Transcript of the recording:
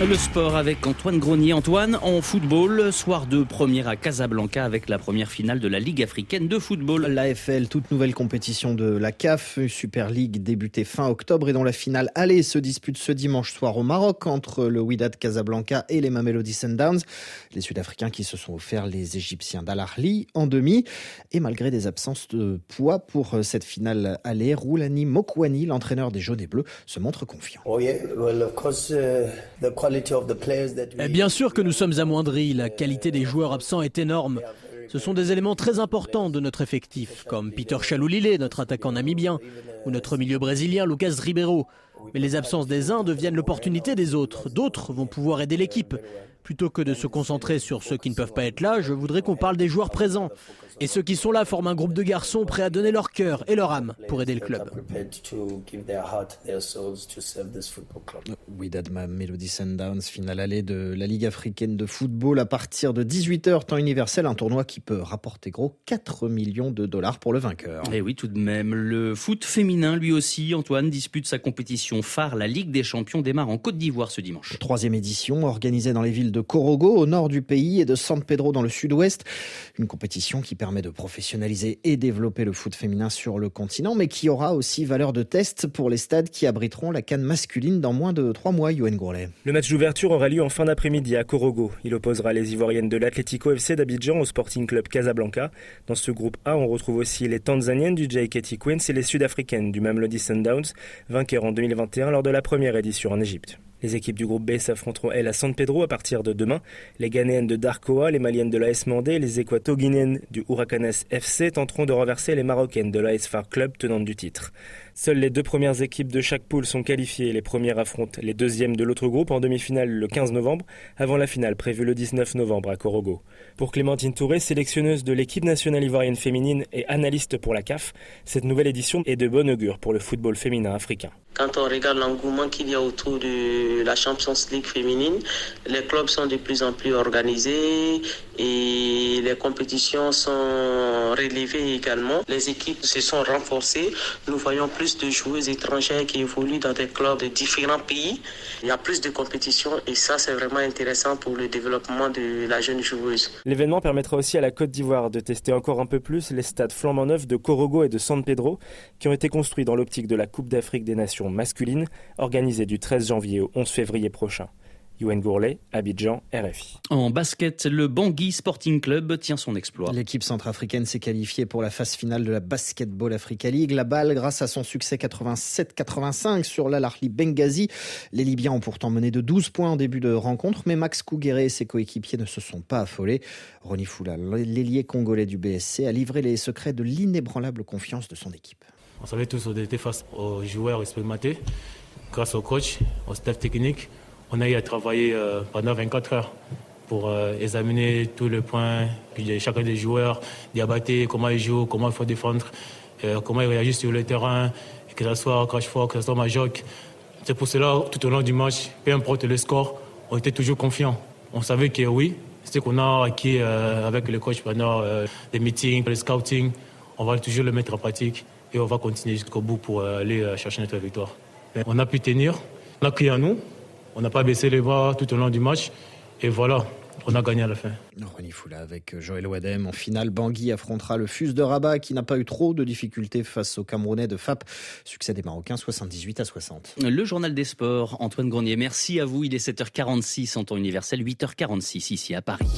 Le sport avec Antoine Grenier. Antoine, en football, soir de première à Casablanca avec la première finale de la Ligue africaine de football. L'AFL, toute nouvelle compétition de la CAF, Super League débutée fin octobre et dont la finale allée se dispute ce dimanche soir au Maroc entre le Wydad Casablanca et les Mamelody Sundowns. Les Sud-Africains qui se sont offerts les Égyptiens d'Al Ahly en demi. Et malgré des absences de poids pour cette finale allée, Roulani Mokwani, l'entraîneur des jaunes et bleus, se montre confiant. Oh yeah. well, of course, uh, the bien sûr que nous sommes amoindris, la qualité des joueurs absents est énorme. Ce sont des éléments très importants de notre effectif, comme Peter Chaloulilé, notre attaquant namibien, ou notre milieu brésilien Lucas Ribeiro. Mais les absences des uns deviennent l'opportunité des autres. D'autres vont pouvoir aider l'équipe. Plutôt que de se concentrer sur ceux qui ne peuvent pas être là, je voudrais qu'on parle des joueurs présents. Et ceux qui sont là forment un groupe de garçons prêts à donner leur cœur et leur âme pour aider le club. Wydad Melody Sundowns, finale allée de la Ligue africaine de football à partir de 18h, temps universel, un tournoi qui peut rapporter gros 4 millions de dollars pour le vainqueur. Et oui, tout de même, le foot féminin, lui aussi, Antoine, dispute sa compétition phare. La Ligue des champions démarre en Côte d'Ivoire ce dimanche. Troisième édition, organisée dans les villes de Korogo, au nord du pays, et de San Pedro, dans le sud-ouest. Une compétition qui permet de professionnaliser et développer le foot féminin sur le continent, mais qui aura aussi valeur de test pour les stades qui abriteront la canne masculine dans moins de trois mois, Yoann Gourlet. Le match d'ouverture aura lieu en fin d'après-midi à Korogo. Il opposera les Ivoiriennes de l'Atlético FC d'Abidjan au Sporting Club Casablanca. Dans ce groupe A, on retrouve aussi les Tanzaniennes du JKT Queens et les Sud-Africaines du Mamelody Sundowns, vainqueurs en 2021 lors de la première édition en Égypte. Les équipes du groupe B s'affronteront elles à San Pedro à partir de demain. Les Ghanéennes de Darkoa, les Maliennes de l'AS Mandé les Équatoguinéennes du Huracanes FC tenteront de renverser les Marocaines de l'AS Far Club tenantes du titre. Seules les deux premières équipes de chaque poule sont qualifiées. Les premières affrontent les deuxièmes de l'autre groupe en demi-finale le 15 novembre, avant la finale prévue le 19 novembre à Korogo. Pour Clémentine Touré, sélectionneuse de l'équipe nationale ivoirienne féminine et analyste pour la CAF, cette nouvelle édition est de bon augure pour le football féminin africain. Quand on regarde l'engouement qu'il y a autour de la Champions League féminine, les clubs sont de plus en plus organisés et les compétitions sont relevées également. Les équipes se sont renforcées. Nous voyons plus de joueuses étrangères qui évoluent dans des clubs de différents pays. Il y a plus de compétitions et ça, c'est vraiment intéressant pour le développement de la jeune joueuse. L'événement permettra aussi à la Côte d'Ivoire de tester encore un peu plus les stades flambant neufs de Korogo et de San Pedro qui ont été construits dans l'optique de la Coupe d'Afrique des Nations masculine, organisée du 13 janvier au 11 février prochain. Yoann Gourlet, Abidjan, RFI. En basket, le Bangui Sporting Club tient son exploit. L'équipe centrafricaine s'est qualifiée pour la phase finale de la Basketball Africa League. La balle, grâce à son succès 87-85 sur l'Al Benghazi. Les Libyens ont pourtant mené de 12 points en début de rencontre, mais Max Kouguéré et ses coéquipiers ne se sont pas affolés. Ronnie Foula, l'ailier congolais du BSC, a livré les secrets de l'inébranlable confiance de son équipe. On savait tous qu'on était face aux joueurs expérimentés. Grâce au coach, au staff technique, on a eu à travailler euh, pendant 24 heures pour euh, examiner tous les points de chacun des joueurs, Diabaté, comment ils jouent, comment il faut défendre, euh, comment ils réagissent sur le terrain, que ce soit Crashford, que ce soit Majoc. C'est pour cela, tout au long du match, peu importe le score, on était toujours confiants. On savait que oui, ce qu'on a acquis avec le coach pendant les meetings, le scouting, on va toujours le mettre en pratique et on va continuer jusqu'au bout pour aller chercher notre victoire. on a pu tenir, on a crié à nous, on n'a pas baissé les bras tout au long du match et voilà, on a gagné à la fin. Ronny Foula avec euh, Joël Wadem. En finale, Bangui affrontera le Fus de Rabat qui n'a pas eu trop de difficultés face au Camerounais de FAP. Succès des Marocains 78 à 60. Le journal des sports, Antoine Grenier. Merci à vous. Il est 7h46 en temps universel, 8h46 ici à Paris.